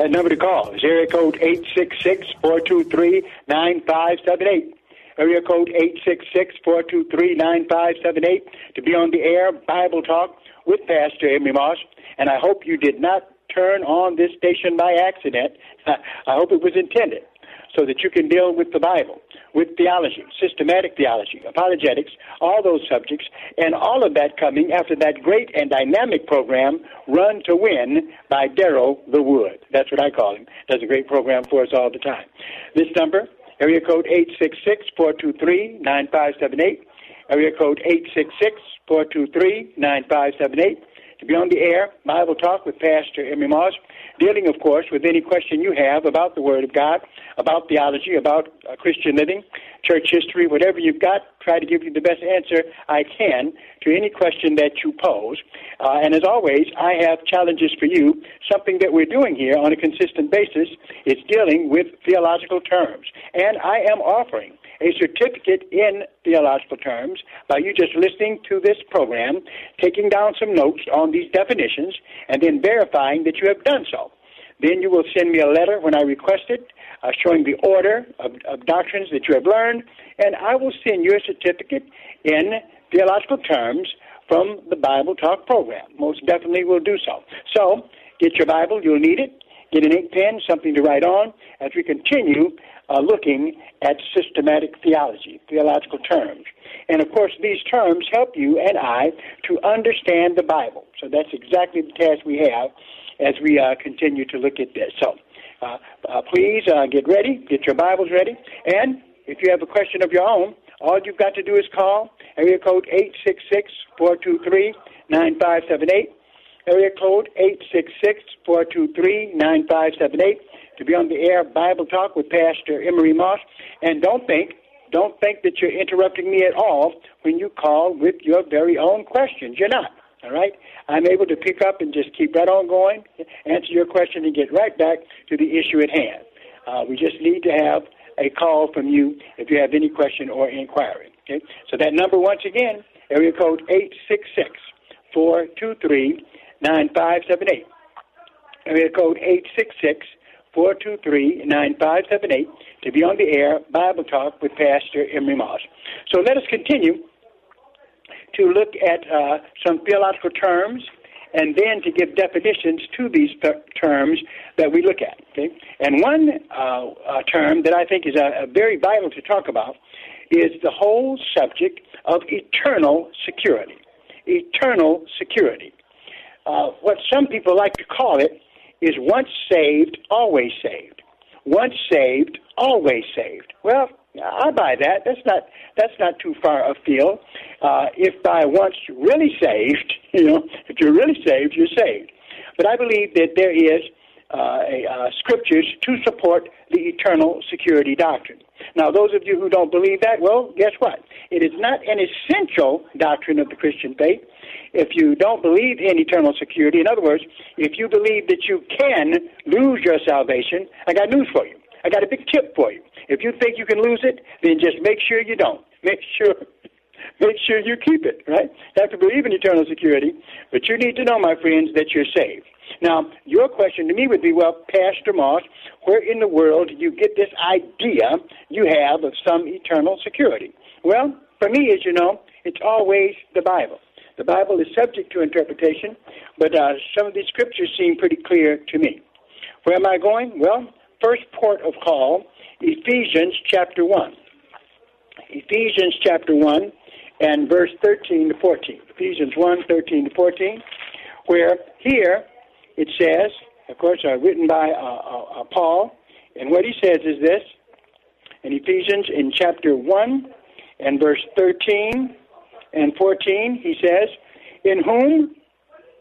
That number to call is area code 866-423-9578. Area code 866-423-9578 to be on the air Bible Talk with Pastor Emery Moss. And I hope you did not turn on this station by accident. I hope it was intended so that you can deal with the Bible, with theology, systematic theology, apologetics, all those subjects, and all of that coming after that great and dynamic program, Run to Win by Daryl the Wood. That's what I call him. Does a great program for us all the time. This number, area code 866-423-9578, area code 866-423-9578 to be on the air, Bible Talk with Pastor Emery Moss, dealing, of course, with any question you have about the Word of God, about theology, about uh, Christian living, church history, whatever you've got. Try to give you the best answer I can to any question that you pose. Uh, and as always, I have challenges for you. Something that we're doing here on a consistent basis is dealing with theological terms. And I am offering a certificate in theological terms by you just listening to this program, taking down some notes on these definitions, and then verifying that you have done so. Then you will send me a letter when I request it, uh, showing the order of, of doctrines that you have learned, and I will send you a certificate in theological terms from the Bible Talk program. Most definitely will do so. So, get your Bible, you'll need it. Get an ink pen, something to write on, as we continue uh, looking at systematic theology, theological terms. And of course, these terms help you and I to understand the Bible. So that's exactly the task we have as we uh, continue to look at this. So uh, uh please uh, get ready, get your Bibles ready, and if you have a question of your own, all you've got to do is call area code 866 423 9578. Area code 866 423 9578 to be on the air Bible Talk with Pastor Emery Moss. And don't think, don't think that you're interrupting me at all when you call with your very own questions. You're not. All right? I'm able to pick up and just keep right on going, answer your question, and get right back to the issue at hand. Uh, we just need to have a call from you if you have any question or inquiry. Okay? So that number, once again, area code 866 423 9578. Area code 866 423 9578 to be on the air Bible Talk with Pastor Emery Moss. So let us continue to look at uh, some theological terms and then to give definitions to these th- terms that we look at. Okay? And one uh, uh, term that I think is uh, very vital to talk about is the whole subject of eternal security. Eternal security. Uh, what some people like to call it is once saved, always saved. Once saved, always saved. Well, I buy that. That's not that's not too far afield. Uh, if by once really saved, you know, if you're really saved, you're saved. But I believe that there is uh, uh, scriptures to support the eternal security doctrine. Now, those of you who don't believe that, well, guess what? It is not an essential doctrine of the Christian faith. If you don't believe in eternal security, in other words, if you believe that you can lose your salvation, I got news for you. I got a big tip for you. If you think you can lose it, then just make sure you don't. Make sure make sure you keep it, right? You have to believe in eternal security, but you need to know, my friends, that you're saved. Now, your question to me would be, well, Pastor Moss, where in the world do you get this idea you have of some eternal security? Well, for me, as you know, it's always the Bible. The Bible is subject to interpretation, but uh, some of these scriptures seem pretty clear to me. Where am I going? Well, first port of call, Ephesians chapter 1. Ephesians chapter 1 and verse 13 to 14. Ephesians 1, 13 to 14, where here it says, of course, uh, written by uh, uh, uh, Paul, and what he says is this in Ephesians in chapter 1 and verse 13 and 14, he says, In whom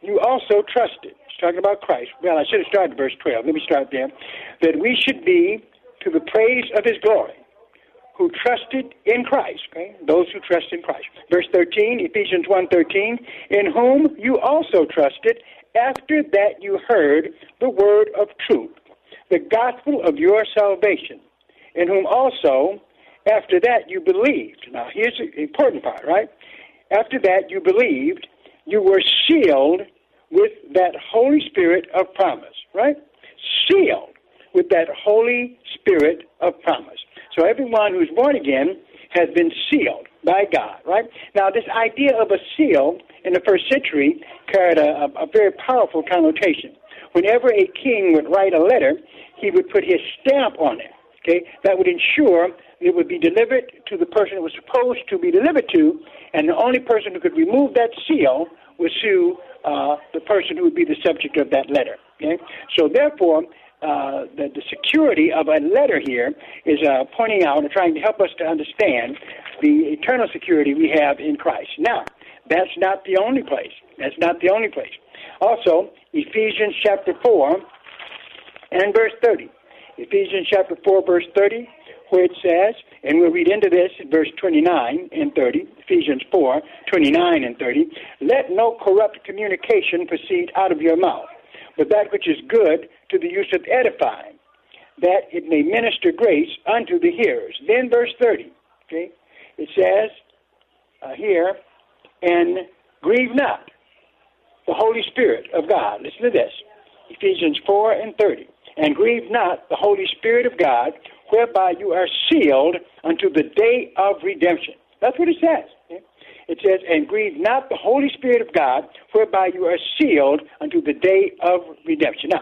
you also trusted. He's talking about Christ. Well, I should have started verse 12. Let me start there. That we should be to the praise of his glory who trusted in Christ, okay? Those who trust in Christ. Verse 13, Ephesians 1:13, in whom you also trusted after that you heard the word of truth, the gospel of your salvation, in whom also after that you believed. Now, here's the important part, right? After that you believed, you were sealed with that Holy Spirit of promise, right? Sealed with that Holy Spirit of promise. So everyone who's born again has been sealed by God, right? Now, this idea of a seal in the first century carried a, a, a very powerful connotation. Whenever a king would write a letter, he would put his stamp on it. Okay, that would ensure it would be delivered to the person it was supposed to be delivered to, and the only person who could remove that seal was sue uh, the person who would be the subject of that letter. Okay, so therefore, uh, the, the security of a letter here is uh, pointing out and trying to help us to understand the eternal security we have in Christ. Now, that's not the only place. That's not the only place. Also, Ephesians chapter 4 and verse 30. Ephesians chapter 4, verse 30, where it says, and we'll read into this verse 29 and 30, Ephesians 4, 29 and 30, let no corrupt communication proceed out of your mouth but that which is good to the use of edifying, that it may minister grace unto the hearers. Then verse 30, okay, it says uh, here, and grieve not the Holy Spirit of God. Listen to this, Ephesians 4 and 30. And grieve not the Holy Spirit of God, whereby you are sealed unto the day of redemption. That's what it says. Okay? it says, and grieve not the Holy Spirit of God, whereby you are sealed unto the day of redemption. Now,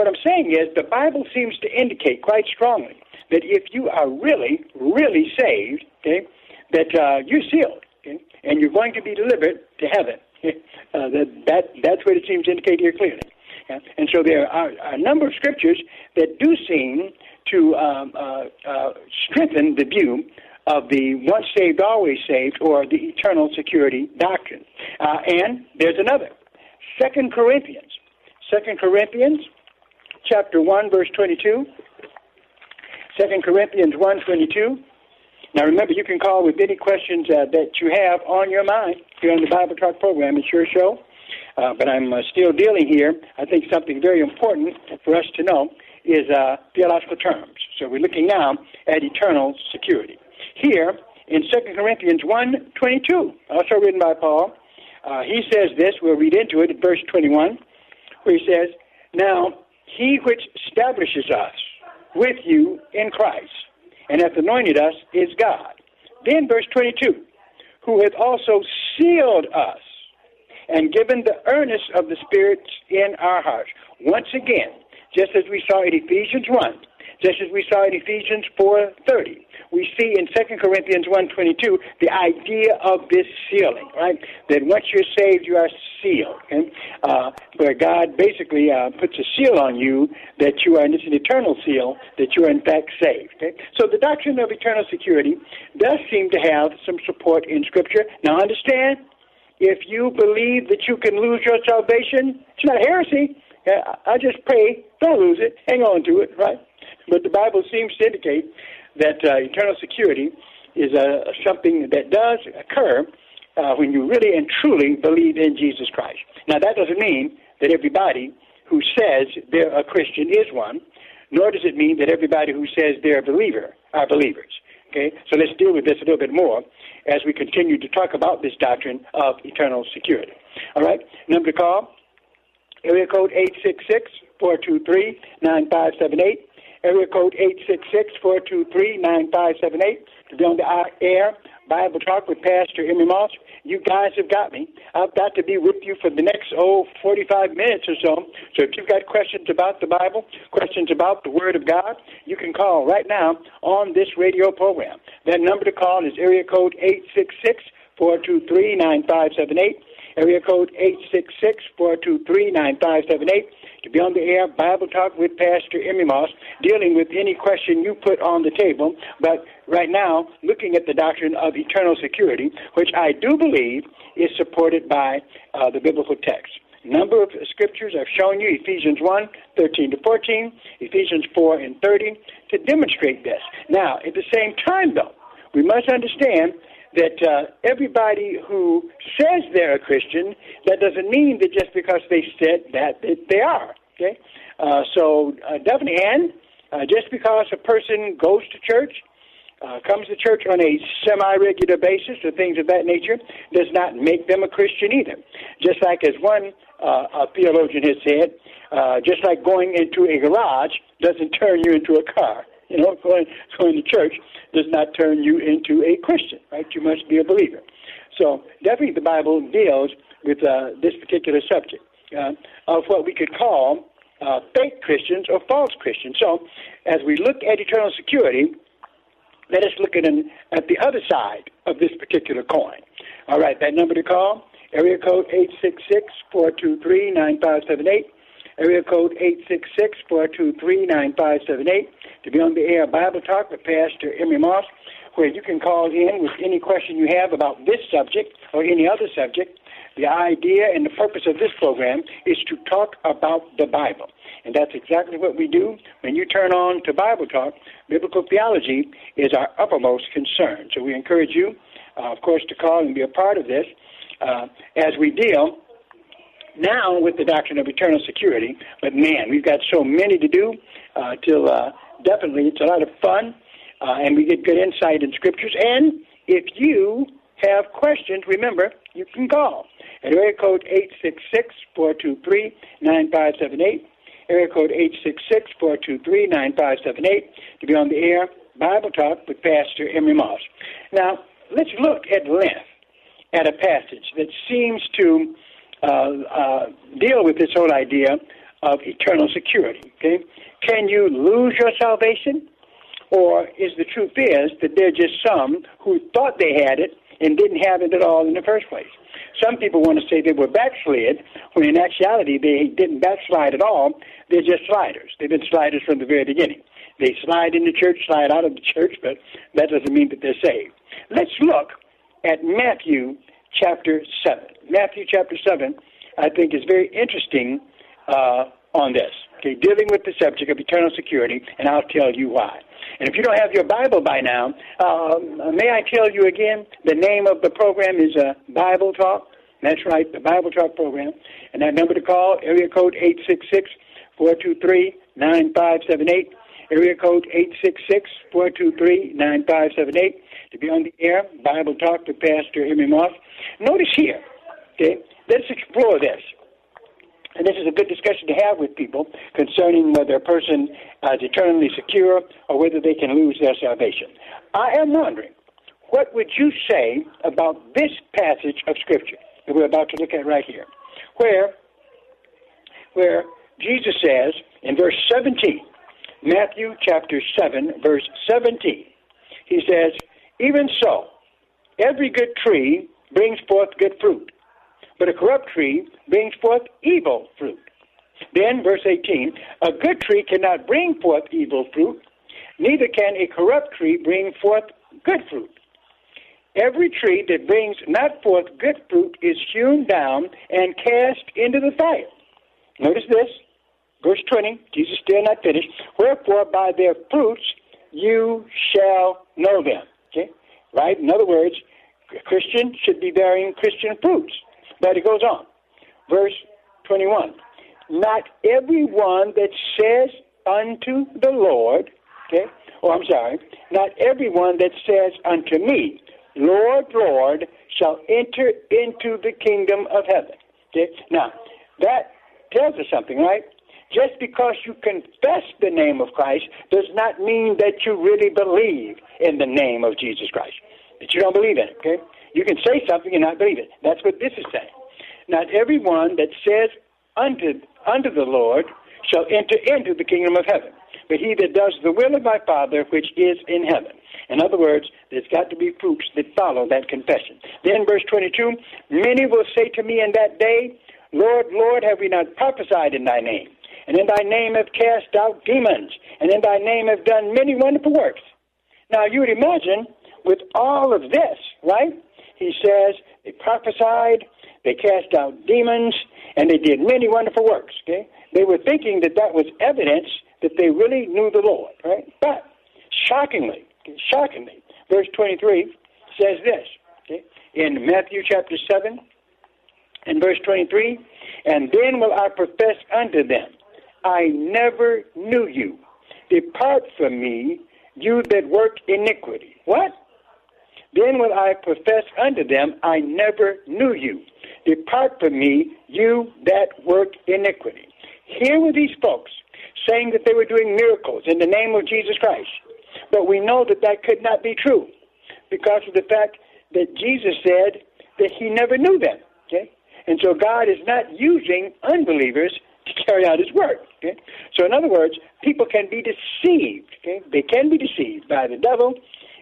what I'm saying is the Bible seems to indicate quite strongly that if you are really, really saved, okay, that uh, you're sealed, okay, and you're going to be delivered to heaven. Uh, that, that, that's what it seems to indicate here clearly. Yeah? And so there are a number of scriptures that do seem to um, uh, uh, strengthen the view of the once saved, always saved, or the eternal security doctrine. Uh, and there's another. Second Corinthians. Second Corinthians, chapter 1, verse 22. Second Corinthians 1, 22. Now remember, you can call with any questions uh, that you have on your mind here on the Bible Talk program. It's your show. Uh, but I'm uh, still dealing here. I think something very important for us to know is uh, theological terms. So we're looking now at eternal security here in 2 Corinthians 1 22, also written by Paul. Uh, he says this, we'll read into it at verse 21, where he says, Now he which establishes us with you in Christ and hath anointed us is God. Then verse 22, who hath also sealed us and given the earnest of the Spirit in our hearts. Once again, just as we saw in Ephesians 1, just as we saw in Ephesians 4:30. We see in 2 Corinthians 1:22 the idea of this sealing, right? That once you're saved, you are sealed, okay? Uh, where God basically uh, puts a seal on you that you are, and it's an eternal seal, that you are in fact saved. Okay? So the doctrine of eternal security does seem to have some support in Scripture. Now understand, if you believe that you can lose your salvation, it's not heresy. I just pray don't lose it, hang on to it, right? But the Bible seems to indicate that uh, eternal security is uh, something that does occur uh, when you really and truly believe in Jesus Christ. Now, that doesn't mean that everybody who says they're a Christian is one, nor does it mean that everybody who says they're a believer are believers. Okay, so let's deal with this a little bit more as we continue to talk about this doctrine of eternal security. All right, number to call, area code 866 423 9578. Area code 866-423-9578 to be on the air. Bible Talk with Pastor Emery Moss. You guys have got me. I've got to be with you for the next, oh, 45 minutes or so. So if you've got questions about the Bible, questions about the Word of God, you can call right now on this radio program. That number to call is area code 866 423 9578. Area code 866-423-9578 to be on the air Bible Talk with Pastor Emery Moss, dealing with any question you put on the table. But right now, looking at the doctrine of eternal security, which I do believe is supported by uh, the biblical text. Number of scriptures I've shown you, Ephesians 1, 13 to 14, Ephesians 4 and 30, to demonstrate this. Now, at the same time, though, we must understand that uh, everybody who says they're a Christian, that doesn't mean that just because they said that, that they are. Okay, uh, so uh, definitely, and uh, just because a person goes to church, uh, comes to church on a semi-regular basis, or things of that nature, does not make them a Christian either. Just like as one uh, theologian has said, uh, just like going into a garage doesn't turn you into a car. You know, going, going to church does not turn you into a Christian, right? You must be a believer. So definitely the Bible deals with uh, this particular subject uh, of what we could call uh, fake Christians or false Christians. So as we look at eternal security, let us look at, an, at the other side of this particular coin. All right, that number to call, area code 866-423-9578 area code 866-423-9578 to be on the air Bible Talk with Pastor Emery Moss, where you can call in with any question you have about this subject or any other subject. The idea and the purpose of this program is to talk about the Bible. And that's exactly what we do. When you turn on to Bible Talk, biblical theology is our uppermost concern. So we encourage you, uh, of course, to call and be a part of this uh, as we deal now with the doctrine of eternal security. But man, we've got so many to do uh, till uh, definitely it's a lot of fun, uh, and we get good insight in scriptures. And if you have questions, remember you can call at area code eight six six four two three nine five seven eight. Area code eight six six four two three nine five seven eight to be on the air Bible Talk with Pastor Emery Moss. Now, let's look at length at a passage that seems to uh, uh, deal with this whole idea of eternal security. Okay, can you lose your salvation, or is the truth is that there are just some who thought they had it and didn't have it at all in the first place? Some people want to say they were backslid, when in actuality they didn't backslide at all. They're just sliders. They've been sliders from the very beginning. They slide in the church, slide out of the church, but that doesn't mean that they're saved. Let's look at Matthew chapter 7. Matthew chapter 7, I think, is very interesting uh, on this, okay, dealing with the subject of eternal security, and I'll tell you why. And if you don't have your Bible by now, um, may I tell you again, the name of the program is uh, Bible Talk. That's right, the Bible Talk program. And that number to call, area code 866 423 9578. Area code 866-423-9578 to be on the air, Bible Talk with Pastor Emery Moss. Notice here, okay, let's explore this. And this is a good discussion to have with people concerning whether a person is eternally secure or whether they can lose their salvation. I am wondering, what would you say about this passage of Scripture that we're about to look at right here, where, where Jesus says in verse 17, Matthew chapter 7, verse 17. He says, Even so, every good tree brings forth good fruit, but a corrupt tree brings forth evil fruit. Then, verse 18, a good tree cannot bring forth evil fruit, neither can a corrupt tree bring forth good fruit. Every tree that brings not forth good fruit is hewn down and cast into the fire. Notice this Verse 20, Jesus still not finished. Wherefore, by their fruits you shall know them. Okay? Right? In other words, a Christian should be bearing Christian fruits. But it goes on. Verse 21. Not everyone that says unto the Lord, okay, oh, I'm sorry, not everyone that says unto me, Lord, Lord, shall enter into the kingdom of heaven. Okay? Now, that tells us something, right? Just because you confess the name of Christ does not mean that you really believe in the name of Jesus Christ. That you don't believe in it, okay? You can say something and not believe it. That's what this is saying. Not everyone that says unto, unto the Lord shall enter into the kingdom of heaven, but he that does the will of my Father which is in heaven. In other words, there's got to be fruits that follow that confession. Then, verse 22 Many will say to me in that day, Lord, Lord, have we not prophesied in thy name? And in thy name have cast out demons, and in thy name have done many wonderful works. Now, you would imagine with all of this, right? He says they prophesied, they cast out demons, and they did many wonderful works. Okay, they were thinking that that was evidence that they really knew the Lord, right? But shockingly, shockingly, verse 23 says this okay, in Matthew chapter 7 and verse 23 And then will I profess unto them, I never knew you. Depart from me, you that work iniquity. What? Then will I profess unto them, I never knew you. Depart from me, you that work iniquity. Here were these folks saying that they were doing miracles in the name of Jesus Christ. But we know that that could not be true because of the fact that Jesus said that he never knew them. Okay? And so God is not using unbelievers to carry out his work. Okay? So in other words, people can be deceived. Okay? They can be deceived by the devil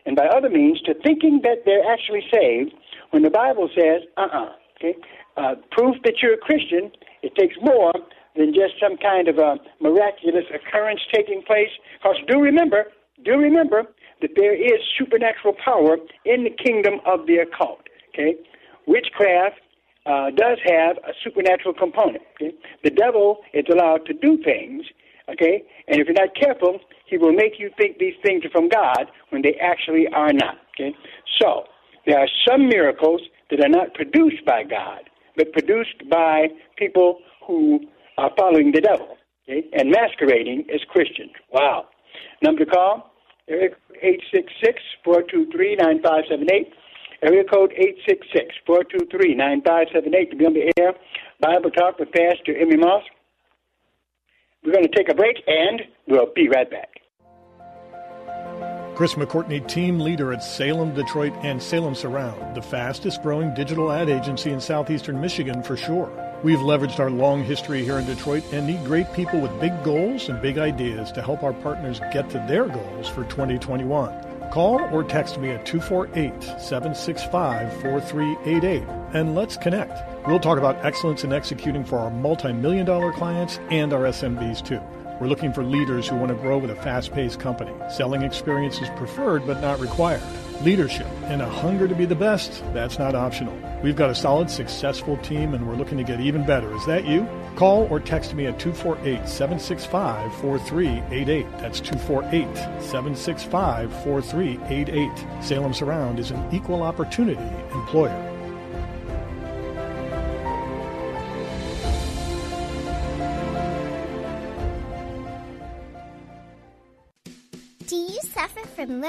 and by other means to thinking that they're actually saved when the Bible says, uh-uh. Okay? Uh, proof that you're a Christian, it takes more than just some kind of a miraculous occurrence taking place. Because do remember, do remember that there is supernatural power in the kingdom of the occult. Okay, witchcraft uh, does have a supernatural component. Okay? The devil is allowed to do things. Okay, and if you're not careful, he will make you think these things are from God when they actually are not. Okay, so there are some miracles that are not produced by God, but produced by people who are following the devil okay, and masquerading as Christians. Wow. Number to call, area 866-423-9578. Area code 866-423-9578 to be on the air. Bible Talk with Pastor Emery Moss. We're going to take a break and we'll be right back. Chris McCourtney, team leader at Salem, Detroit, and Salem Surround, the fastest growing digital ad agency in southeastern Michigan for sure. We've leveraged our long history here in Detroit and need great people with big goals and big ideas to help our partners get to their goals for 2021. Call or text me at 248 765 4388 and let's connect. We'll talk about excellence in executing for our multi million dollar clients and our SMBs too. We're looking for leaders who want to grow with a fast paced company. Selling experience is preferred but not required. Leadership and a hunger to be the best, that's not optional. We've got a solid, successful team and we're looking to get even better. Is that you? Call or text me at 248 765 4388. That's 248 765 4388. Salem Surround is an equal opportunity employer.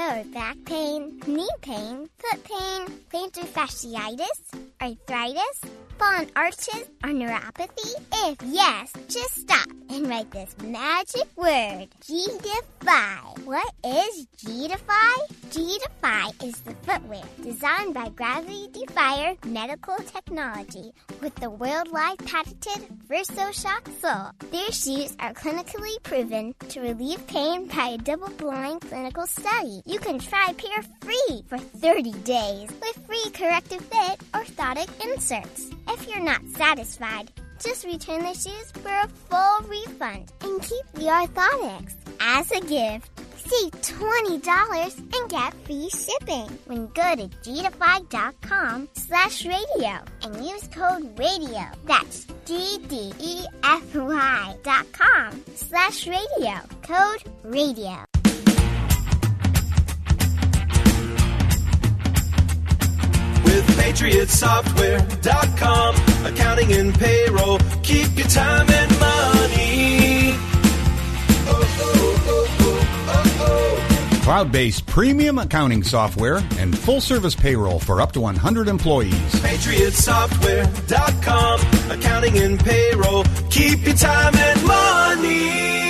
Lower back pain, knee pain, foot pain, plantar fasciitis, arthritis, fallen arches, or neuropathy? If yes, just stop and write this magic word, G-Defy. What is G-Defy? G-Defy is the footwear designed by Gravity Defier Medical Technology with the worldwide patented VersoShock sole. Their shoes are clinically proven to relieve pain by a double-blind clinical study. You can try pair free for 30 days with free corrective fit orthotic inserts. If you're not satisfied, just return the shoes for a full refund and keep the orthotics as a gift. Save $20 and get free shipping when go to gdefy.com slash radio and use code radio. That's G-D-E-F-Y dot com slash radio. Code radio. patriotsoftware.com. Accounting and payroll. Keep your time and money. Cloud based premium accounting software and full service payroll for up to 100 employees. Patriotsoftware.com. Accounting and payroll. Keep your time and money.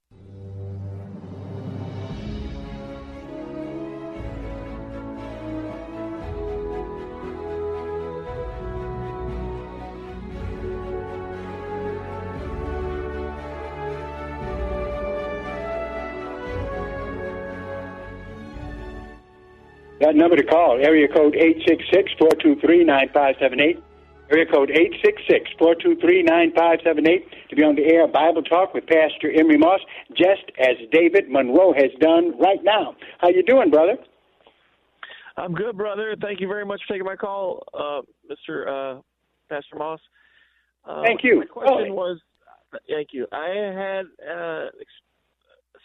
That number to call, area code 866-423-9578. Area code 866-423-9578 to be on the air Bible Talk with Pastor Emery Moss, just as David Monroe has done right now. How you doing, brother? I'm good, brother. Thank you very much for taking my call, uh, Mr. Uh, Pastor Moss. Uh, Thank you. My question was, thank you. I had uh,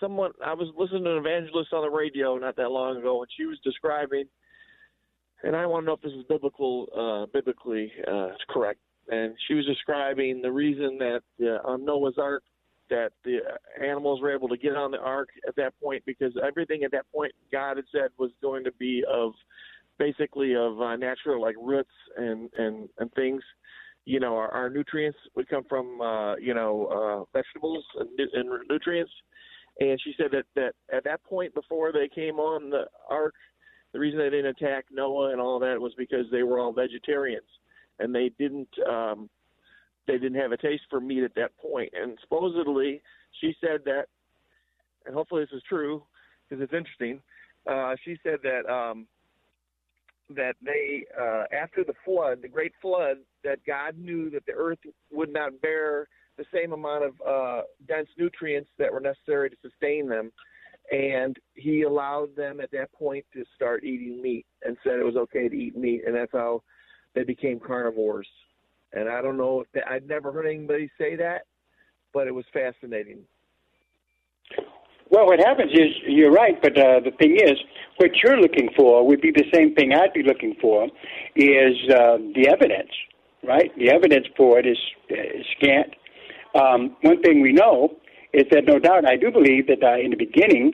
someone I was listening to an evangelist on the radio not that long ago, and she was describing, and I want to know if this is biblical, uh, biblically uh, correct. And she was describing the reason that uh, on Noah's Ark that the animals were able to get on the ark at that point because everything at that point God had said was going to be of basically of uh, natural like roots and and and things you know our, our nutrients would come from uh you know uh vegetables and, and nutrients and she said that that at that point before they came on the ark, the reason they didn't attack Noah and all that was because they were all vegetarians, and they didn't um, they didn't have a taste for meat at that point. And supposedly, she said that, and hopefully this is true because it's interesting. Uh, she said that um, that they uh, after the flood, the great flood, that God knew that the earth would not bear the same amount of uh, dense nutrients that were necessary to sustain them. And he allowed them at that point to start eating meat and said it was okay to eat meat. And that's how they became carnivores. And I don't know if they, I'd never heard anybody say that, but it was fascinating. Well, what happens is you're right, but uh, the thing is, what you're looking for would be the same thing I'd be looking for, is uh, the evidence, right? The evidence for it is, is scant um, one thing we know is that no doubt I do believe that uh, in the beginning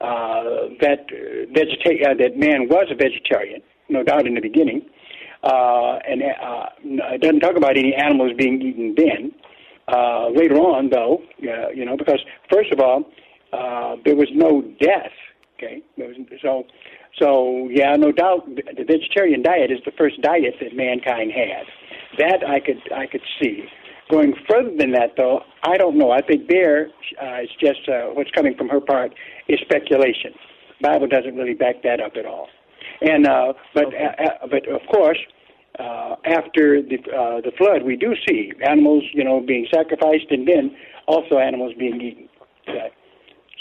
uh, that vegeta- uh, that man was a vegetarian, no doubt in the beginning, uh, and uh, it doesn't talk about any animals being eaten then. Uh, later on, though, uh, you know, because first of all, uh, there was no death. Okay, there was, so so yeah, no doubt the vegetarian diet is the first diet that mankind had. That I could I could see. Going further than that, though, I don't know. I think there uh, it's just uh, what's coming from her part is speculation. Bible doesn't really back that up at all. And uh, but okay. uh, but of course, uh, after the uh, the flood, we do see animals, you know, being sacrificed, and then also animals being eaten.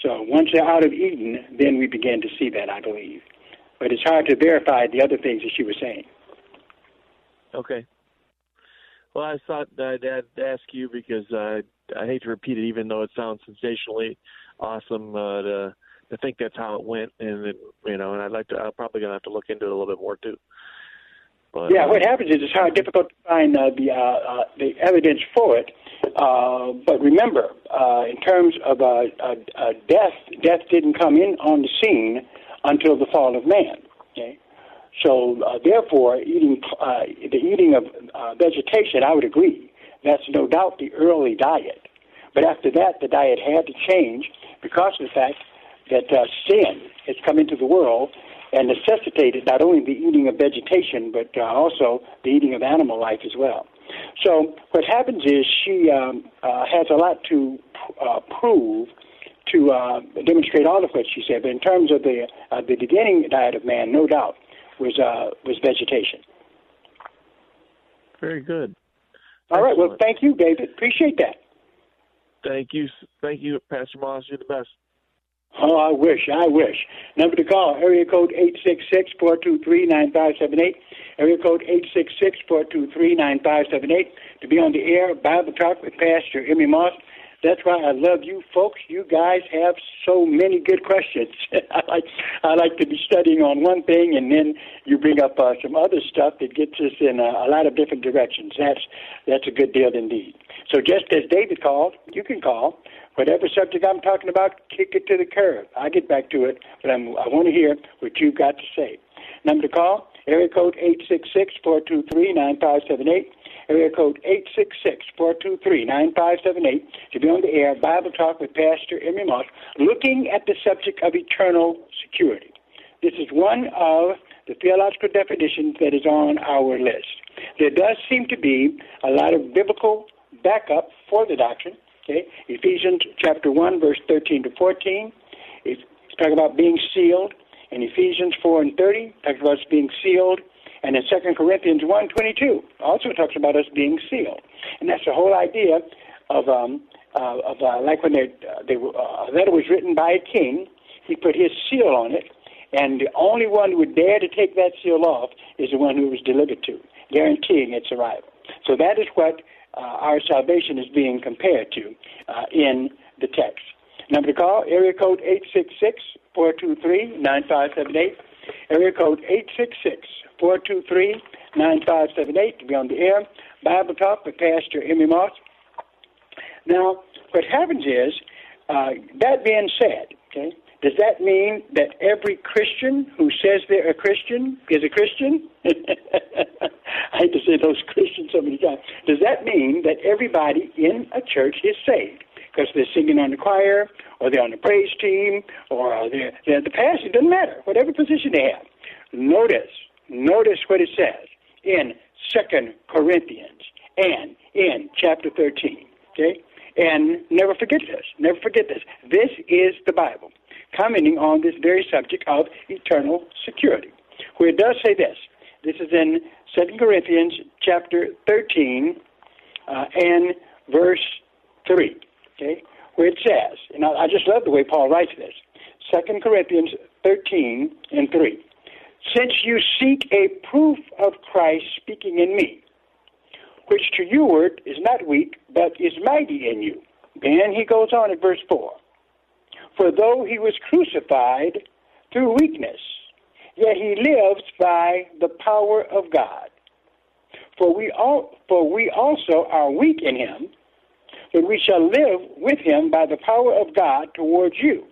So once they're out of Eden, then we begin to see that, I believe. But it's hard to verify the other things that she was saying. Okay. Well, I thought I'd ask you because uh, I hate to repeat it, even though it sounds sensationally awesome uh, to to think that's how it went, and it, you know, and I'd like to. I'm probably gonna have to look into it a little bit more too. But, yeah, what happens is it's hard, difficult to find uh, the uh, uh, the evidence for it. Uh, but remember, uh, in terms of uh, uh, uh, death, death didn't come in on the scene until the fall of man. Okay, so uh, therefore, eating uh, the eating of uh, vegetation, I would agree. That's no doubt the early diet. But after that, the diet had to change because of the fact that uh, sin has come into the world and necessitated not only the eating of vegetation, but uh, also the eating of animal life as well. So what happens is she um, uh, has a lot to uh, prove to uh, demonstrate all of what she said. But in terms of the uh, the beginning diet of man, no doubt was uh, was vegetation. Very good. All right. Well, thank you, David. Appreciate that. Thank you, thank you, Pastor Moss. You're the best. Oh, I wish, I wish. Number to call, area code eight six six four two three nine five seven eight. Area code eight six six four two three nine five seven eight. To be on the air, Bible Talk with Pastor Emery Moss. That's why I love you folks. You guys have so many good questions. I like I like to be studying on one thing, and then you bring up uh, some other stuff that gets us in a, a lot of different directions. That's that's a good deal indeed. So just as David called, you can call whatever subject I'm talking about. Kick it to the curb. I get back to it, but I'm, I want to hear what you've got to say. Number to call: area code eight six six four two three nine five seven eight area code 866-423-9578 to be on the air, Bible Talk with Pastor Emery Moss, looking at the subject of eternal security. This is one of the theological definitions that is on our list. There does seem to be a lot of biblical backup for the doctrine. Okay? Ephesians chapter 1, verse 13 to 14. It's talking about being sealed. In Ephesians 4 and 30, talks about us being sealed and in 2 Corinthians 1.22 also talks about us being sealed. And that's the whole idea of, um, uh, of uh, like when they, uh, they, uh, a letter was written by a king, he put his seal on it, and the only one who would dare to take that seal off is the one who was delivered to, guaranteeing its arrival. So that is what uh, our salvation is being compared to uh, in the text. Number to call, area code 866 423 9578. Area code 866 423 9578 to be on the air. Bible Talk with Pastor Emery Moss. Now, what happens is, uh, that being said, okay, does that mean that every Christian who says they're a Christian is a Christian? I hate to say those Christians so many times. Does that mean that everybody in a church is saved? Because they're singing on the choir, or they're on the praise team, or they're, they're the pastor, it doesn't matter, whatever position they have. Notice Notice what it says in Second Corinthians and in chapter 13. Okay? And never forget this. Never forget this. This is the Bible commenting on this very subject of eternal security, where it does say this. This is in Second Corinthians chapter 13 uh, and verse 3, okay, where it says, and I, just love the way Paul writes this, Second Corinthians 13 and 3 since you seek a proof of Christ speaking in me, which to youward is not weak, but is mighty in you. Then he goes on in verse 4. For though he was crucified through weakness, yet he lives by the power of God. For we, all, for we also are weak in him, but we shall live with him by the power of God towards you.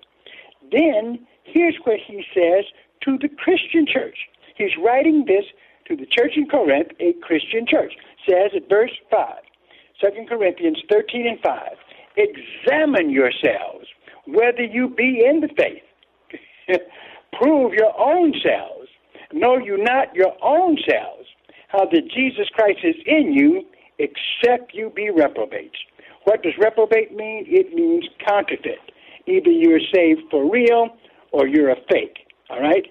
Then here's what he says to the Christian church. He's writing this to the church in Corinth, a Christian church. Says at verse 5, 2 Corinthians 13 and 5, examine yourselves whether you be in the faith. Prove your own selves. Know you not your own selves how that Jesus Christ is in you, except you be reprobates. What does reprobate mean? It means counterfeit. Either you're saved for real or you're a fake. All right?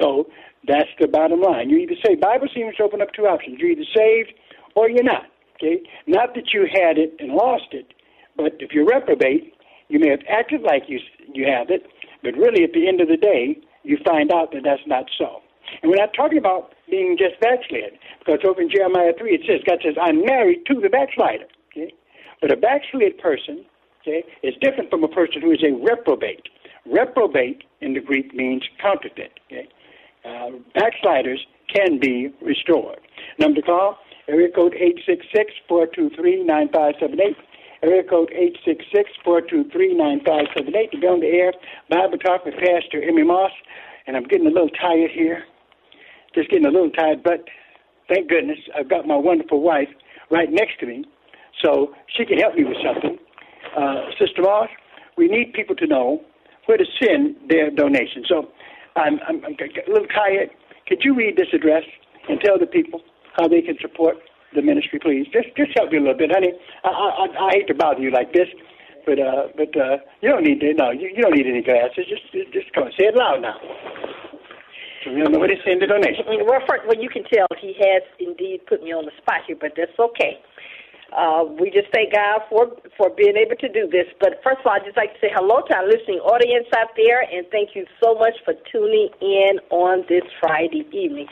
So that's the bottom line. You either say, Bible seems to open up two options. You're either saved or you're not. Okay? Not that you had it and lost it, but if you're reprobate, you may have acted like you you have it, but really at the end of the day, you find out that that's not so. And we're not talking about being just backslid, because over in Jeremiah 3 it says, God says, I'm married to the backslider. But a backslid person okay, is different from a person who is a reprobate. Reprobate in the Greek means counterfeit. Okay? Uh, backsliders can be restored. Number to call, area code 866-423-9578. Area code 866-423-9578 to be on the air. Bible Talk with Pastor Emery Moss. And I'm getting a little tired here. Just getting a little tired, but thank goodness I've got my wonderful wife right next to me so she can help me with something. Uh, Sister Moss, we need people to know where to send their donation. So, I'm, I'm, I'm a little tired. Could you read this address and tell the people how they can support the ministry, please? Just just help me a little bit, honey. I I, I hate to bother you like this, but uh, but uh, you don't need to. No, you, you don't need any glasses. Just just come on, say it loud now. So we don't know where to send the donation. Well, first, well, you can tell he has indeed put me on the spot here, but that's okay. Uh, we just thank God for for being able to do this. But first of all, I'd just like to say hello to our listening audience out there, and thank you so much for tuning in on this Friday evening.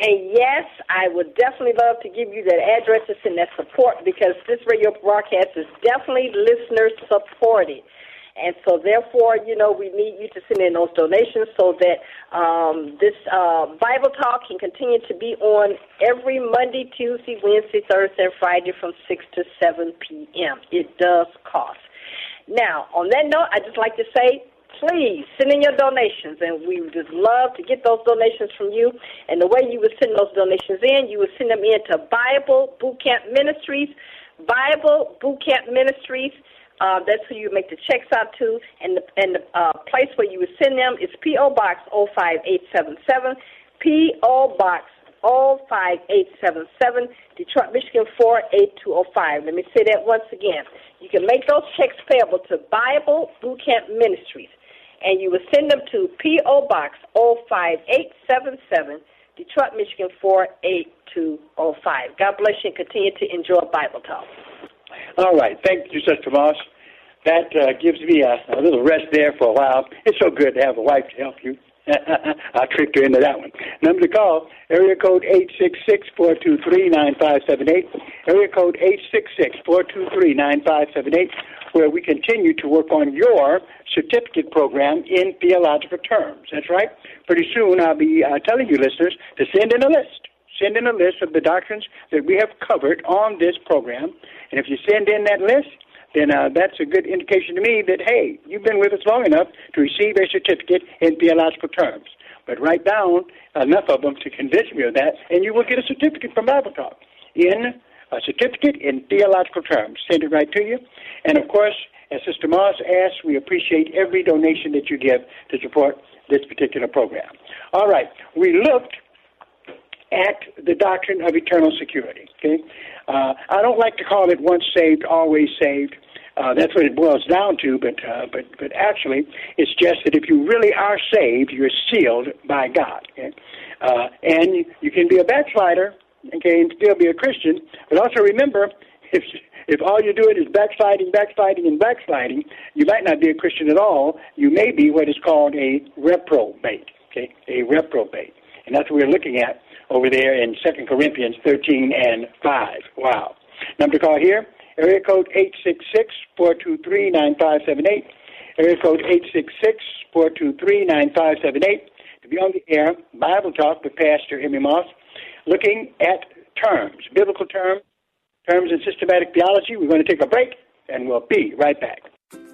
And yes, I would definitely love to give you that address to send that support because this radio broadcast is definitely listener supported. And so, therefore, you know, we need you to send in those donations so that um, this uh, Bible talk can continue to be on every Monday, Tuesday, Wednesday, Thursday, and Friday from 6 to 7 p.m. It does cost. Now, on that note, I'd just like to say please send in your donations, and we would just love to get those donations from you. And the way you would send those donations in, you would send them in to Bible Boot Camp Ministries, Bible Boot Camp Ministries. Uh, that's who you make the checks out to, and the and the uh, place where you would send them is P.O. Box 05877, P.O. Box 05877, Detroit, Michigan 48205. Let me say that once again. You can make those checks payable to Bible Boot Camp Ministries and you would send them to P.O. Box 05877, Detroit, Michigan 48205. God bless you and continue to enjoy Bible Talk. All right. Thank you, Sister Moss. That uh, gives me a, a little rest there for a while. It's so good to have a wife to help you. I tricked her into that one. Number to call, area code 866-423-9578. Area code 866-423-9578 where we continue to work on your certificate program in theological terms. That's right. Pretty soon I'll be uh, telling you listeners to send in a list. Send in a list of the doctrines that we have covered on this program. And if you send in that list, then uh, that's a good indication to me that, hey, you've been with us long enough to receive a certificate in theological terms. But write down enough of them to convince me of that, and you will get a certificate from Bible Talk in a certificate in theological terms. Send it right to you. And of course, as Sister Moss asked, we appreciate every donation that you give to support this particular program. All right, we looked at the doctrine of eternal security. Okay, uh, I don't like to call it once saved, always saved. Uh, that's what it boils down to, but uh, but but actually, it's just that if you really are saved, you're sealed by God. Okay? Uh, and you can be a backslider okay, and still be a Christian. But also remember, if if all you're doing is backsliding, backsliding, and backsliding, you might not be a Christian at all. You may be what is called a reprobate. Okay, a reprobate, and that's what we're looking at over there in Second Corinthians 13 and 5. Wow. Number to call here, area code 866-423-9578. Area code 866-423-9578. To be on the air, Bible Talk with Pastor Emery Moss looking at terms, biblical terms, terms in systematic theology. We're going to take a break, and we'll be right back.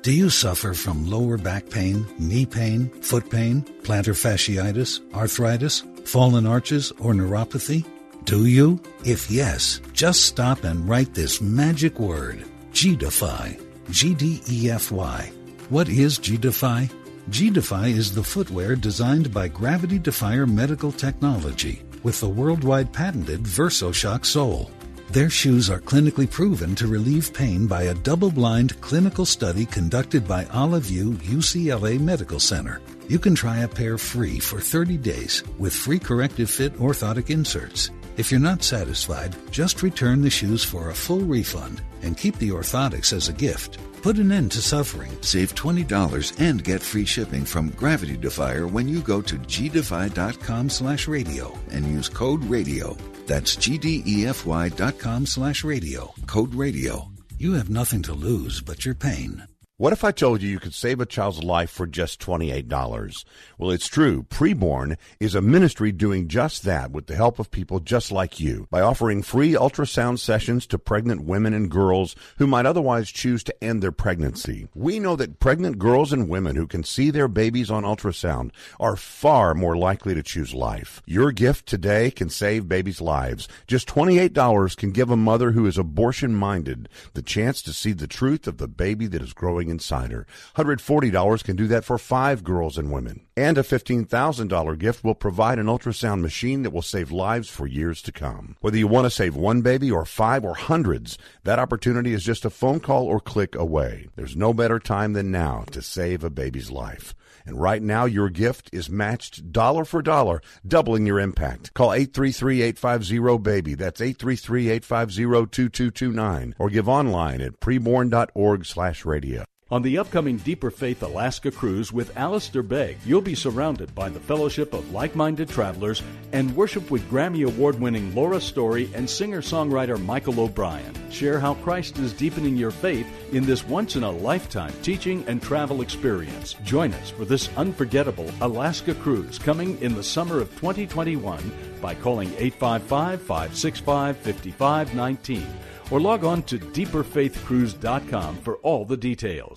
Do you suffer from lower back pain, knee pain, foot pain, plantar fasciitis, arthritis, fallen arches, or neuropathy? Do you? If yes, just stop and write this magic word, G-Defy. G-D-E-F-Y. What is G-Defy? G-Defy is the footwear designed by Gravity Defier Medical Technology with the worldwide patented VersoShock sole. Their shoes are clinically proven to relieve pain by a double blind clinical study conducted by Olive View UCLA Medical Center. You can try a pair free for 30 days with free corrective fit orthotic inserts. If you're not satisfied, just return the shoes for a full refund and keep the orthotics as a gift. Put an end to suffering. Save $20 and get free shipping from Gravity Defier when you go to gdefy.com slash radio and use code radio. That's gdefy.com slash radio. Code radio. You have nothing to lose but your pain. What if I told you you could save a child's life for just $28? Well, it's true. Preborn is a ministry doing just that with the help of people just like you by offering free ultrasound sessions to pregnant women and girls who might otherwise choose to end their pregnancy. We know that pregnant girls and women who can see their babies on ultrasound are far more likely to choose life. Your gift today can save babies' lives. Just $28 can give a mother who is abortion minded the chance to see the truth of the baby that is growing Insider. $140 can do that for five girls and women. And a $15,000 gift will provide an ultrasound machine that will save lives for years to come. Whether you want to save one baby or five or hundreds, that opportunity is just a phone call or click away. There's no better time than now to save a baby's life. And right now, your gift is matched dollar for dollar, doubling your impact. Call 833-850-BABY. That's 833-850-2229. Or give online at preborn.org slash radio. On the upcoming Deeper Faith Alaska cruise with Alistair Begg, you'll be surrounded by the fellowship of like minded travelers and worship with Grammy Award winning Laura Story and singer songwriter Michael O'Brien. Share how Christ is deepening your faith in this once in a lifetime teaching and travel experience. Join us for this unforgettable Alaska cruise coming in the summer of 2021 by calling 855 565 5519 or log on to deeperfaithcruise.com for all the details.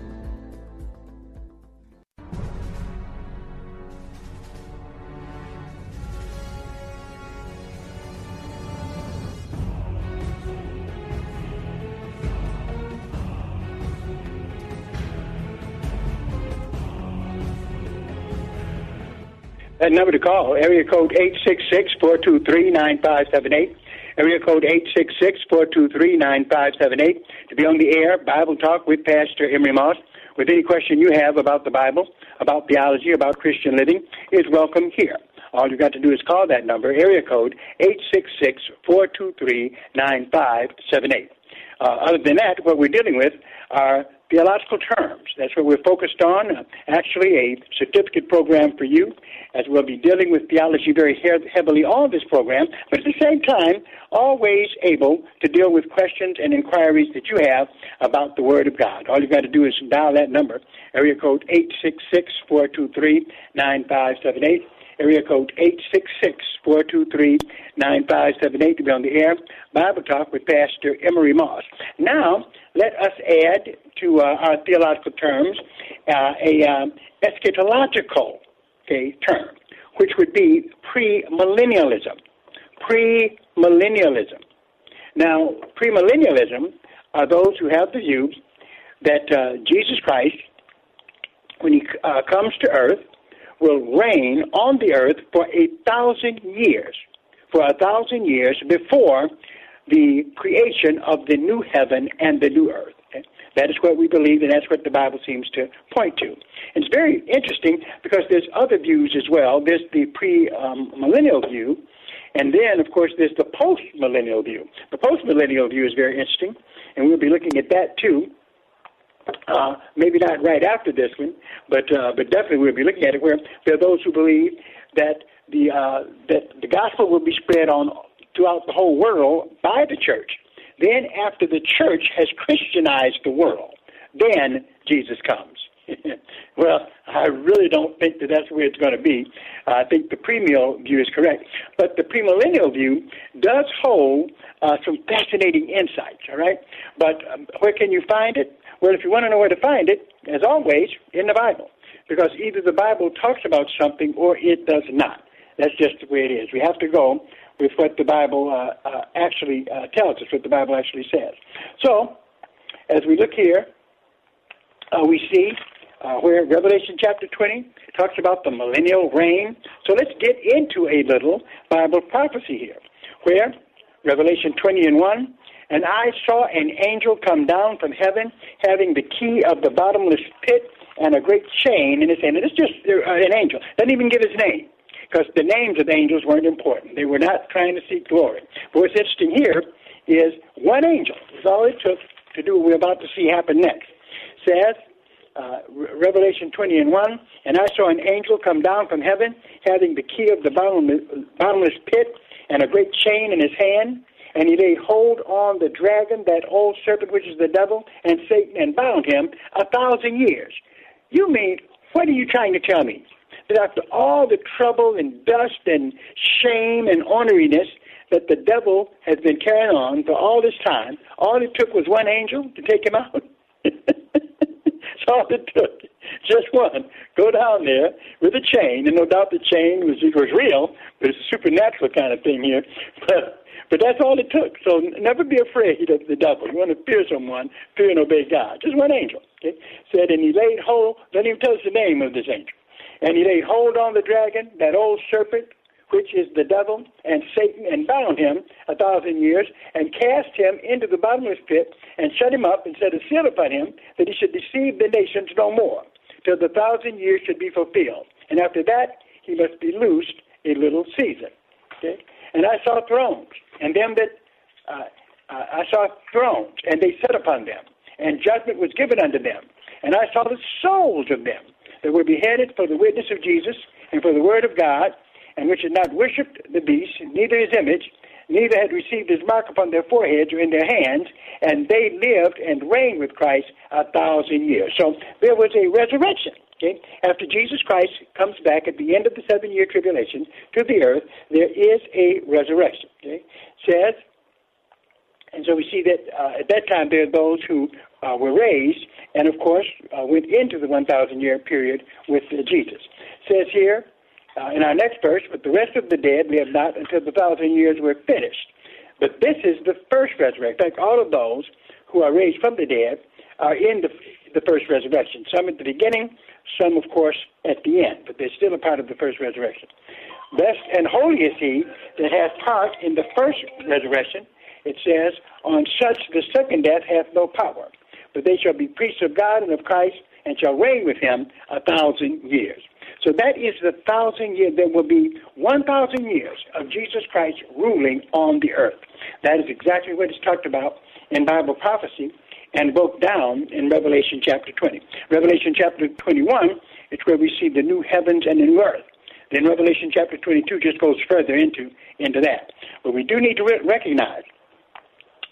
That number to call, area code 866-423-9578. Area code 866-423-9578 to be on the air, Bible Talk with Pastor Emery Moss. With any question you have about the Bible, about theology, about Christian living, is welcome here. All you've got to do is call that number, area code 866-423-9578. Uh, other than that, what we're dealing with are theological terms. That's what we're focused on. Uh, actually, a certificate program for you, as we'll be dealing with theology very he- heavily on this program, but at the same time, always able to deal with questions and inquiries that you have about the Word of God. All you've got to do is dial that number, area code 866 423 9578 area code 866-423-9578 to be on the air. Bible Talk with Pastor Emery Moss. Now, let us add to uh, our theological terms uh, a um, eschatological okay, term, which would be premillennialism. Premillennialism. Now, premillennialism are those who have the view that uh, Jesus Christ, when he uh, comes to earth, will reign on the earth for a thousand years, for a thousand years before the creation of the new heaven and the new earth. That is what we believe, and that's what the Bible seems to point to. It's very interesting because there's other views as well. There's the pre-millennial view, and then, of course, there's the post-millennial view. The post-millennial view is very interesting, and we'll be looking at that too. Uh, maybe not right after this one, but uh, but definitely we'll be looking at it. Where there are those who believe that the uh, that the gospel will be spread on throughout the whole world by the church. Then, after the church has Christianized the world, then Jesus comes. well, I really don't think that that's where it's going to be. I think the premillennial view is correct, but the premillennial view does hold uh, some fascinating insights. All right, but um, where can you find it? Well, if you want to know where to find it, as always, in the Bible, because either the Bible talks about something or it does not. That's just the way it is. We have to go with what the Bible uh, uh, actually uh, tells us, what the Bible actually says. So, as we look here, uh, we see uh, where Revelation chapter 20 talks about the millennial reign. So let's get into a little Bible prophecy here, where Revelation 20 and 1 and I saw an angel come down from heaven, having the key of the bottomless pit and a great chain in his hand. And it's just uh, an angel. Doesn't even give his name, because the names of angels weren't important. They were not trying to seek glory. But what's interesting here is one angel. That's all it took to do what we're about to see happen next. Says, uh, Revelation 20 and 1, and I saw an angel come down from heaven, having the key of the bottomless pit and a great chain in his hand and he laid hold on the dragon, that old serpent which is the devil and Satan, and bound him a thousand years. You mean What are you trying to tell me? That after all the trouble and dust and shame and orneriness that the devil has been carrying on for all this time, all it took was one angel to take him out? That's all it took. Just one. Go down there with a chain, and no doubt the chain was, was real, but it's a supernatural kind of thing here. But but that's all it took. So never be afraid of the devil. You want to fear someone, fear and obey God. Just one angel. Okay? Said, and he laid hold, Let him tell us the name of this angel. And he laid hold on the dragon, that old serpent, which is the devil and Satan, and bound him a thousand years, and cast him into the bottomless pit, and shut him up, and set a seal upon him, that he should deceive the nations no more, till the thousand years should be fulfilled. And after that, he must be loosed a little season. Okay? And I saw thrones, and them that uh, uh, I saw thrones, and they sat upon them, and judgment was given unto them. And I saw the souls of them that were beheaded for the witness of Jesus and for the word of God, and which had not worshipped the beast, neither his image, neither had received his mark upon their foreheads or in their hands, and they lived and reigned with Christ a thousand years. So there was a resurrection. Okay? After Jesus Christ comes back at the end of the seven year tribulation to the earth, there is a resurrection. Okay? Says, and so we see that uh, at that time there are those who uh, were raised and, of course, uh, went into the 1,000 year period with uh, Jesus. Says here uh, in our next verse, but the rest of the dead live not until the thousand years were finished. But this is the first resurrection. In fact, all of those who are raised from the dead are in the, the first resurrection. Some at the beginning, some, of course, at the end, but they're still a part of the first resurrection. Blessed and holy is he that hath part in the first resurrection. It says, On such the second death hath no power, but they shall be priests of God and of Christ, and shall reign with him a thousand years. So that is the thousand years. There will be 1,000 years of Jesus Christ ruling on the earth. That is exactly what is talked about in Bible prophecy and broke down in Revelation chapter 20. Revelation chapter 21, it's where we see the new heavens and the new earth. Then Revelation chapter 22 just goes further into, into that. But we do need to re- recognize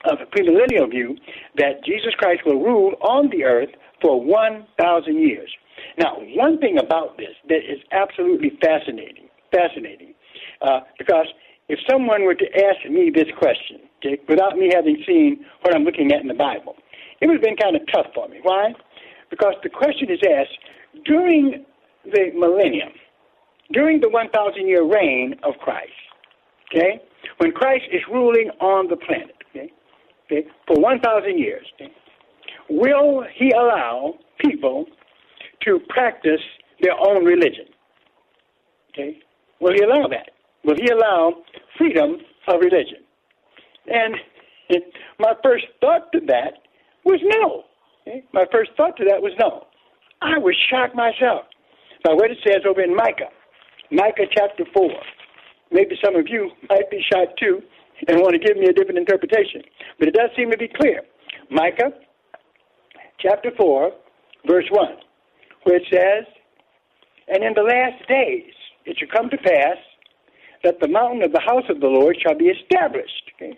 of a premillennial view that Jesus Christ will rule on the earth for 1,000 years. Now, one thing about this that is absolutely fascinating, fascinating, uh, because if someone were to ask me this question, okay, without me having seen what I'm looking at in the Bible, it would have been kind of tough for me. Why? Because the question is asked during the millennium, during the 1,000 year reign of Christ, okay, when Christ is ruling on the planet, okay, for 1,000 years, will he allow people to practice their own religion? Okay, will he allow that? Will he allow freedom of religion? And my first thought to that was no. My first thought to that was no. I was shocked myself by what it says over in Micah, Micah chapter 4. Maybe some of you might be shocked too and want to give me a different interpretation, but it does seem to be clear. Micah chapter 4, verse 1, where it says, And in the last days it shall come to pass that the mountain of the house of the Lord shall be established okay,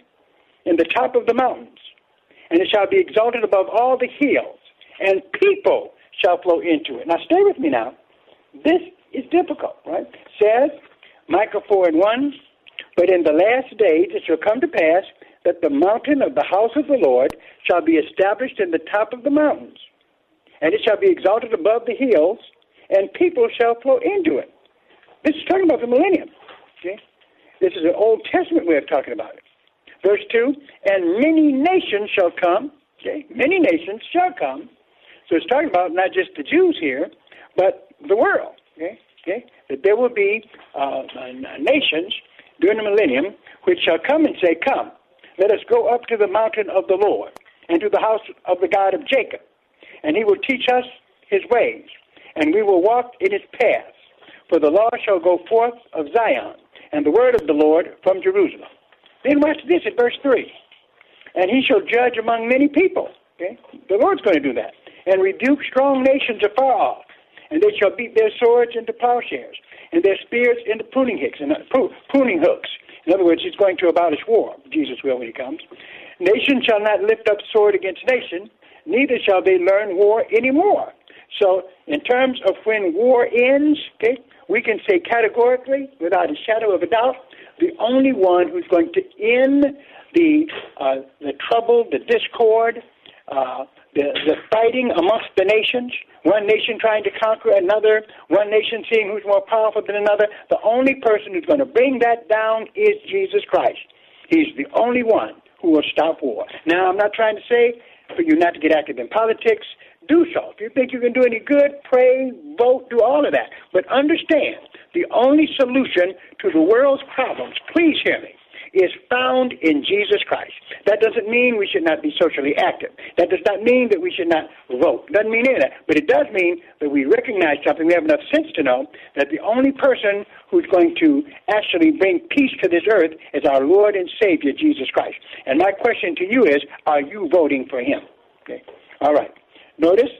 in the top of the mountains and it shall be exalted above all the hills, and people shall flow into it. Now, stay with me now. This is difficult, right? Says Micah 4 and 1, but in the last days it shall come to pass that the mountain of the house of the Lord shall be established in the top of the mountains, and it shall be exalted above the hills, and people shall flow into it. This is talking about the millennium. Okay? This is an Old Testament way of talking about it. Verse 2 And many nations shall come. Okay, many nations shall come. So it's talking about not just the Jews here, but the world. Okay, okay, that there will be uh, nations during the millennium which shall come and say, Come, let us go up to the mountain of the Lord and to the house of the God of Jacob, and he will teach us his ways, and we will walk in his paths. For the law shall go forth of Zion, and the word of the Lord from Jerusalem. Then watch this at verse 3. And he shall judge among many people. Okay? The Lord's going to do that. And rebuke strong nations afar off. And they shall beat their swords into plowshares, and their spears into pruning hooks. And, uh, pruning hooks. In other words, he's going to abolish war. Jesus will when he comes. Nation shall not lift up sword against nation, neither shall they learn war any more. So, in terms of when war ends, okay, we can say categorically, without a shadow of a doubt, the only one who's going to end the uh, the trouble, the discord, uh, the the fighting amongst the nations, one nation trying to conquer another, one nation seeing who's more powerful than another. The only person who's going to bring that down is Jesus Christ. He's the only one who will stop war. Now, I'm not trying to say for you not to get active in politics. Do so. If you think you can do any good, pray, vote, do all of that. But understand, the only solution to the world's problems, please hear me, is found in Jesus Christ. That doesn't mean we should not be socially active. That does not mean that we should not vote. Doesn't mean any of that. But it does mean that we recognize something. We have enough sense to know that the only person who's going to actually bring peace to this earth is our Lord and Savior, Jesus Christ. And my question to you is, are you voting for him? Okay. All right. Notice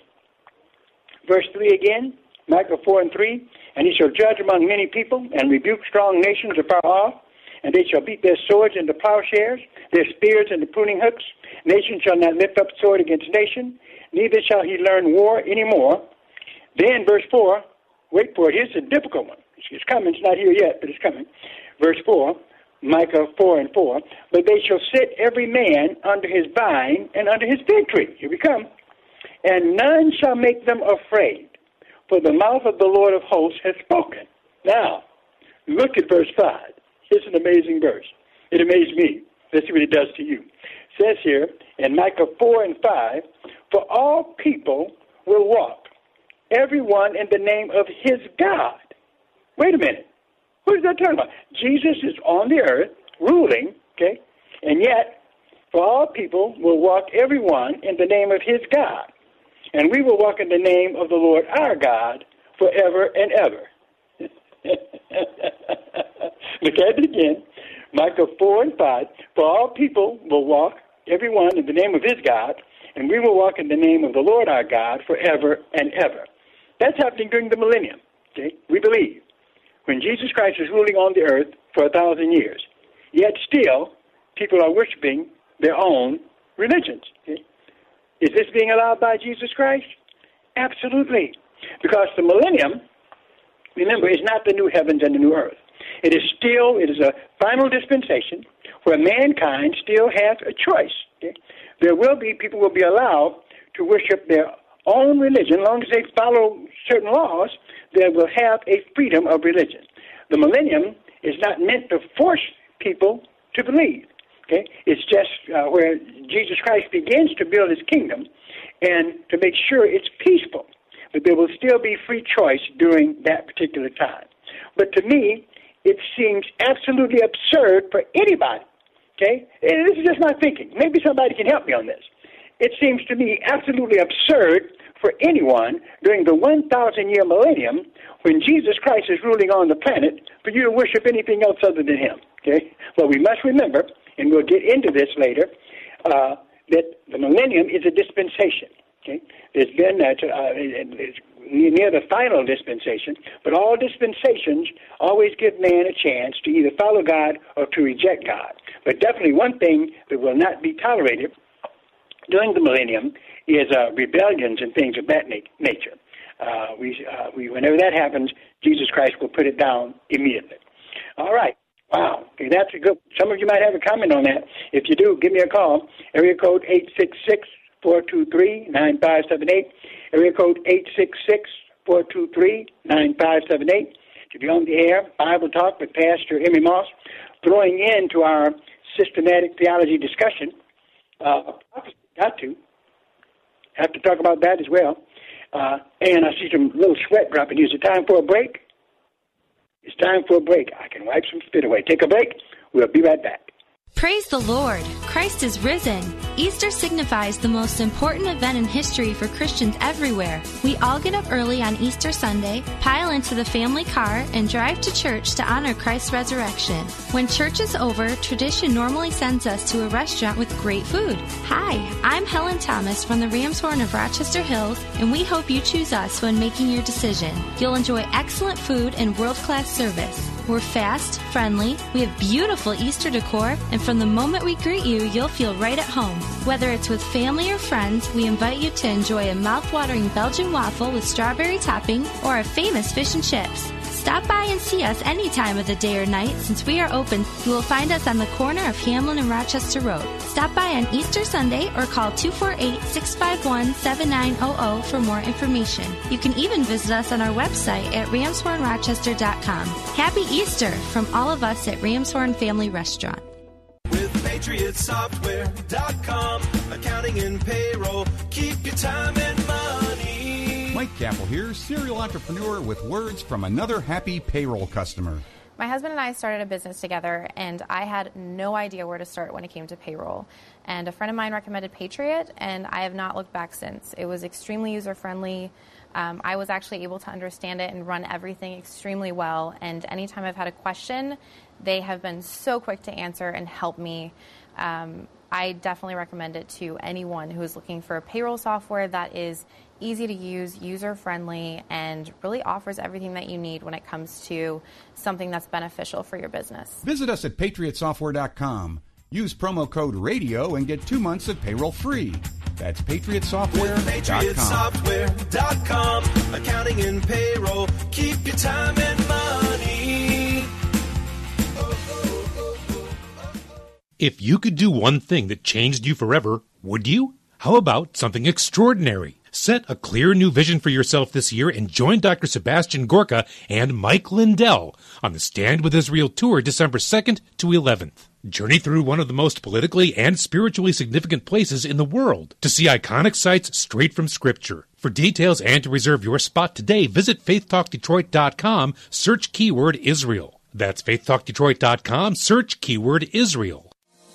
verse 3 again, Micah 4 and 3. And he shall judge among many people and rebuke strong nations afar off. And they shall beat their swords into plowshares, their spears into pruning hooks. Nation shall not lift up sword against nation, neither shall he learn war any more. Then, verse 4, wait for it, here's a difficult one. It's coming, it's not here yet, but it's coming. Verse 4, Micah 4 and 4. But they shall sit every man under his vine and under his fig tree. Here we come. And none shall make them afraid, for the mouth of the Lord of hosts has spoken. Now, look at verse 5. It's an amazing verse. It amazed me. Let's see what it does to you. It says here in Micah 4 and 5, For all people will walk, everyone in the name of his God. Wait a minute. What is that talking about? Jesus is on the earth, ruling, okay, and yet, for all people will walk everyone in the name of his God. And we will walk in the name of the Lord our God forever and ever. Look at it again. Micah 4 and 5. For all people will walk, everyone, in the name of his God, and we will walk in the name of the Lord our God forever and ever. That's happening during the millennium. Okay? We believe. When Jesus Christ is ruling on the earth for a thousand years. Yet still, people are worshiping their own religions. Okay? Is this being allowed by Jesus Christ? Absolutely. Because the millennium, remember, is not the new heavens and the new earth. It is still, it is a final dispensation where mankind still has a choice. Okay? There will be, people will be allowed to worship their own religion, as long as they follow certain laws, they will have a freedom of religion. The millennium is not meant to force people to believe. Okay? It's just uh, where Jesus Christ begins to build his kingdom and to make sure it's peaceful. But there will still be free choice during that particular time. But to me, it seems absolutely absurd for anybody. Okay? And this is just my thinking. Maybe somebody can help me on this. It seems to me absolutely absurd for anyone during the 1,000 year millennium when Jesus Christ is ruling on the planet for you to worship anything else other than him. Okay? Well, we must remember, and we'll get into this later, uh, that the millennium is a dispensation. Okay? There's been, uh, uh, near the final dispensation, but all dispensations always give man a chance to either follow God or to reject God. But definitely one thing that will not be tolerated during the millennium is uh, rebellions and things of that na- nature. Uh, we, uh, we, whenever that happens, Jesus Christ will put it down immediately. All right. Wow. Okay, that's a good. Some of you might have a comment on that. If you do, give me a call. Area code eight six six four two three nine five seven eight. Area code eight six six four two three nine five seven eight. To be on the air, Bible Talk with Pastor Emery Moss, throwing into our systematic theology discussion. Uh, got to have to talk about that as well. Uh, and I see some little sweat dropping. Is it time for a break? It's time for a break. I can wipe some spit away. Take a break. We'll be right back. Praise the Lord! Christ is risen. Easter signifies the most important event in history for Christians everywhere. We all get up early on Easter Sunday, pile into the family car, and drive to church to honor Christ's resurrection. When church is over, tradition normally sends us to a restaurant with great food. Hi, I'm Helen Thomas from the Ramshorn of Rochester Hills, and we hope you choose us when making your decision. You'll enjoy excellent food and world class service. We're fast, friendly, we have beautiful Easter decor, and from the moment we greet you, you'll feel right at home. Whether it's with family or friends, we invite you to enjoy a mouth-watering Belgian waffle with strawberry topping or our famous fish and chips. Stop by and see us any time of the day or night. Since we are open, you will find us on the corner of Hamlin and Rochester Road. Stop by on Easter Sunday or call 248 651 7900 for more information. You can even visit us on our website at ramshornrochester.com. Happy Easter from all of us at Ramshorn Family Restaurant. With PatriotSoftware.com, accounting and payroll, keep your time and money. Mike Capel here, serial entrepreneur with words from another happy payroll customer. My husband and I started a business together, and I had no idea where to start when it came to payroll. And a friend of mine recommended Patriot, and I have not looked back since. It was extremely user friendly. Um, I was actually able to understand it and run everything extremely well. And anytime I've had a question, they have been so quick to answer and help me. Um, I definitely recommend it to anyone who is looking for a payroll software that is easy to use, user friendly, and really offers everything that you need when it comes to something that's beneficial for your business. Visit us at patriotsoftware.com. Use promo code RADIO and get two months of payroll free. That's patriotsoftware.com. PatriotSoftware.com, accounting and payroll, keep your time and money. If you could do one thing that changed you forever, would you? How about something extraordinary? Set a clear new vision for yourself this year and join Dr. Sebastian Gorka and Mike Lindell on the Stand with Israel tour December 2nd to 11th. Journey through one of the most politically and spiritually significant places in the world to see iconic sites straight from Scripture. For details and to reserve your spot today, visit faithtalkdetroit.com, search keyword Israel. That's faithtalkdetroit.com, search keyword Israel.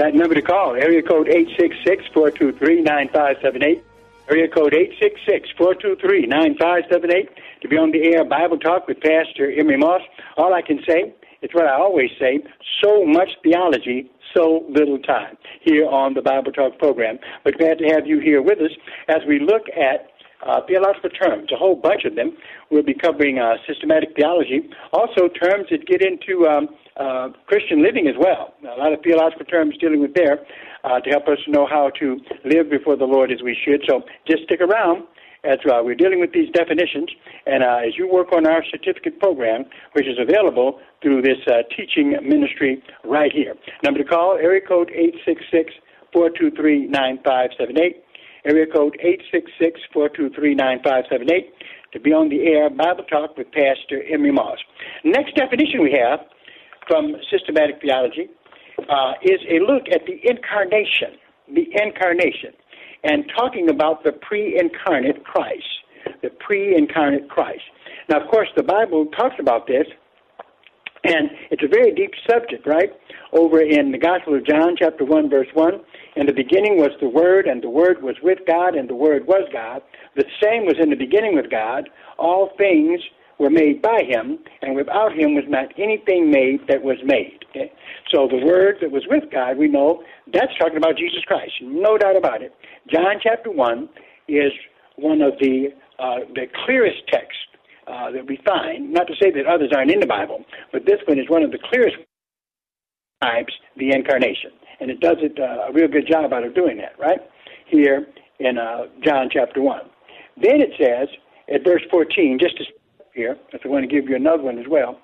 That number to call, area code 866-423-9578. Area code 866-423-9578 to be on the air Bible Talk with Pastor Emery Moss. All I can say is what I always say, so much theology, so little time here on the Bible Talk program. But glad to have you here with us as we look at uh, theological terms, a whole bunch of them. We'll be covering uh, systematic theology, also terms that get into um, uh, Christian living as well. A lot of theological terms dealing with there uh, to help us know how to live before the Lord as we should. So just stick around as uh, we're dealing with these definitions, and uh, as you work on our certificate program, which is available through this uh, teaching ministry right here. Number to call, area code 866 423 9578. Area code 866 423 9578 to be on the air Bible Talk with Pastor Emery Moss. Next definition we have from systematic theology uh, is a look at the incarnation, the incarnation, and talking about the pre-incarnate Christ, the pre-incarnate Christ. Now, of course, the Bible talks about this, and it's a very deep subject, right? Over in the Gospel of John, chapter 1, verse 1, in the beginning was the Word, and the Word was with God, and the Word was God. The same was in the beginning with God. All things were made by him, and without him was not anything made that was made. Okay? So the word that was with God, we know that's talking about Jesus Christ, no doubt about it. John chapter one is one of the uh, the clearest texts uh, that we find. Not to say that others aren't in the Bible, but this one is one of the clearest describes the incarnation, and it does it uh, a real good job out of doing that. Right here in uh, John chapter one. Then it says at verse 14, just to here, if I want to give you another one as well.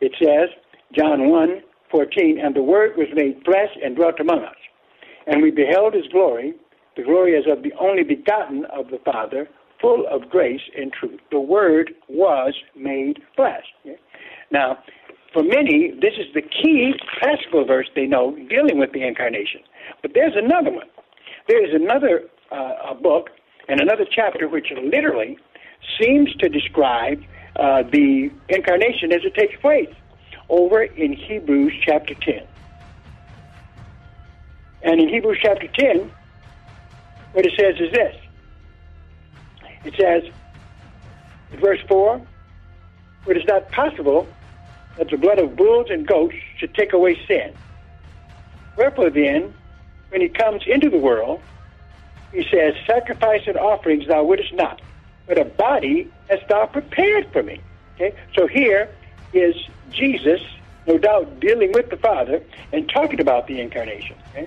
It says, John 1 14, and the Word was made flesh and dwelt among us. And we beheld his glory, the glory as of the only begotten of the Father, full of grace and truth. The Word was made flesh. Now, for many, this is the key classical verse they know dealing with the incarnation. But there's another one. There is another uh, book and another chapter which literally seems to describe uh, the incarnation as it takes place over in Hebrews chapter 10. And in Hebrews chapter 10, what it says is this it says, verse 4, it is not possible that the blood of bulls and goats should take away sin. Wherefore then, when he comes into the world, he says, Sacrifice and offerings thou wouldest not, but a body hast thou prepared for me. Okay? So here is Jesus, no doubt, dealing with the Father and talking about the incarnation. Okay?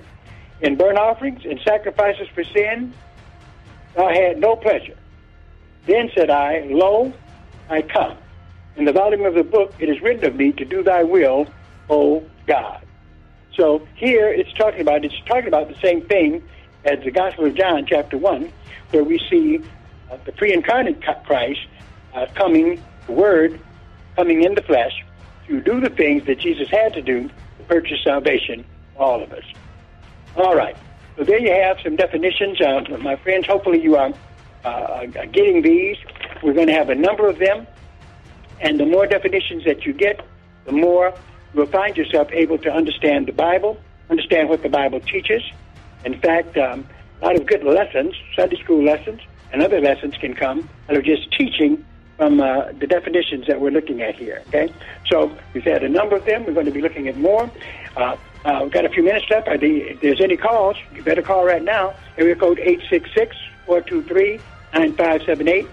In burnt offerings and sacrifices for sin, thou had no pleasure. Then said I, Lo, I come. In the volume of the book it is written of me to do thy will, O God. So here it's talking about it's talking about the same thing as the Gospel of John, chapter one, where we see uh, the pre-incarnate Christ uh, coming, the Word coming in the flesh to do the things that Jesus had to do to purchase salvation for all of us. All right. So there you have some definitions, uh, my friends. Hopefully you are uh, getting these. We're going to have a number of them, and the more definitions that you get, the more you'll find yourself able to understand the Bible, understand what the Bible teaches. In fact, um, a lot of good lessons, Sunday school lessons, and other lessons can come out of just teaching from uh, the definitions that we're looking at here. Okay, so we've had a number of them. We're going to be looking at more. Uh, uh, we've got a few minutes left. If there's any calls, you better call right now. Area code 866 423 9578.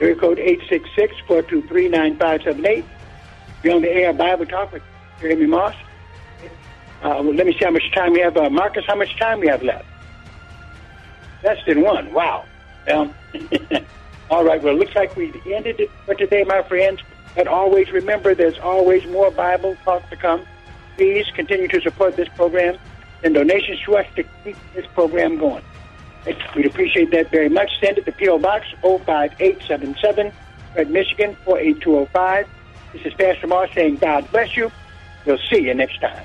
Area code 866 423 9578. Be on the air Bible Talk with Emery Moss. Uh, well, let me see how much time we have. Uh, Marcus, how much time we have left? Less than one. Wow. Um, all right. Well, it looks like we've ended it for today, my friends. But always remember, there's always more Bible talk to come. Please continue to support this program and donations to us to keep this program going. We'd appreciate that very much. Send it to P.O. Box 05877, Red Michigan 48205. This is Pastor Moss saying God bless you. We'll see you next time.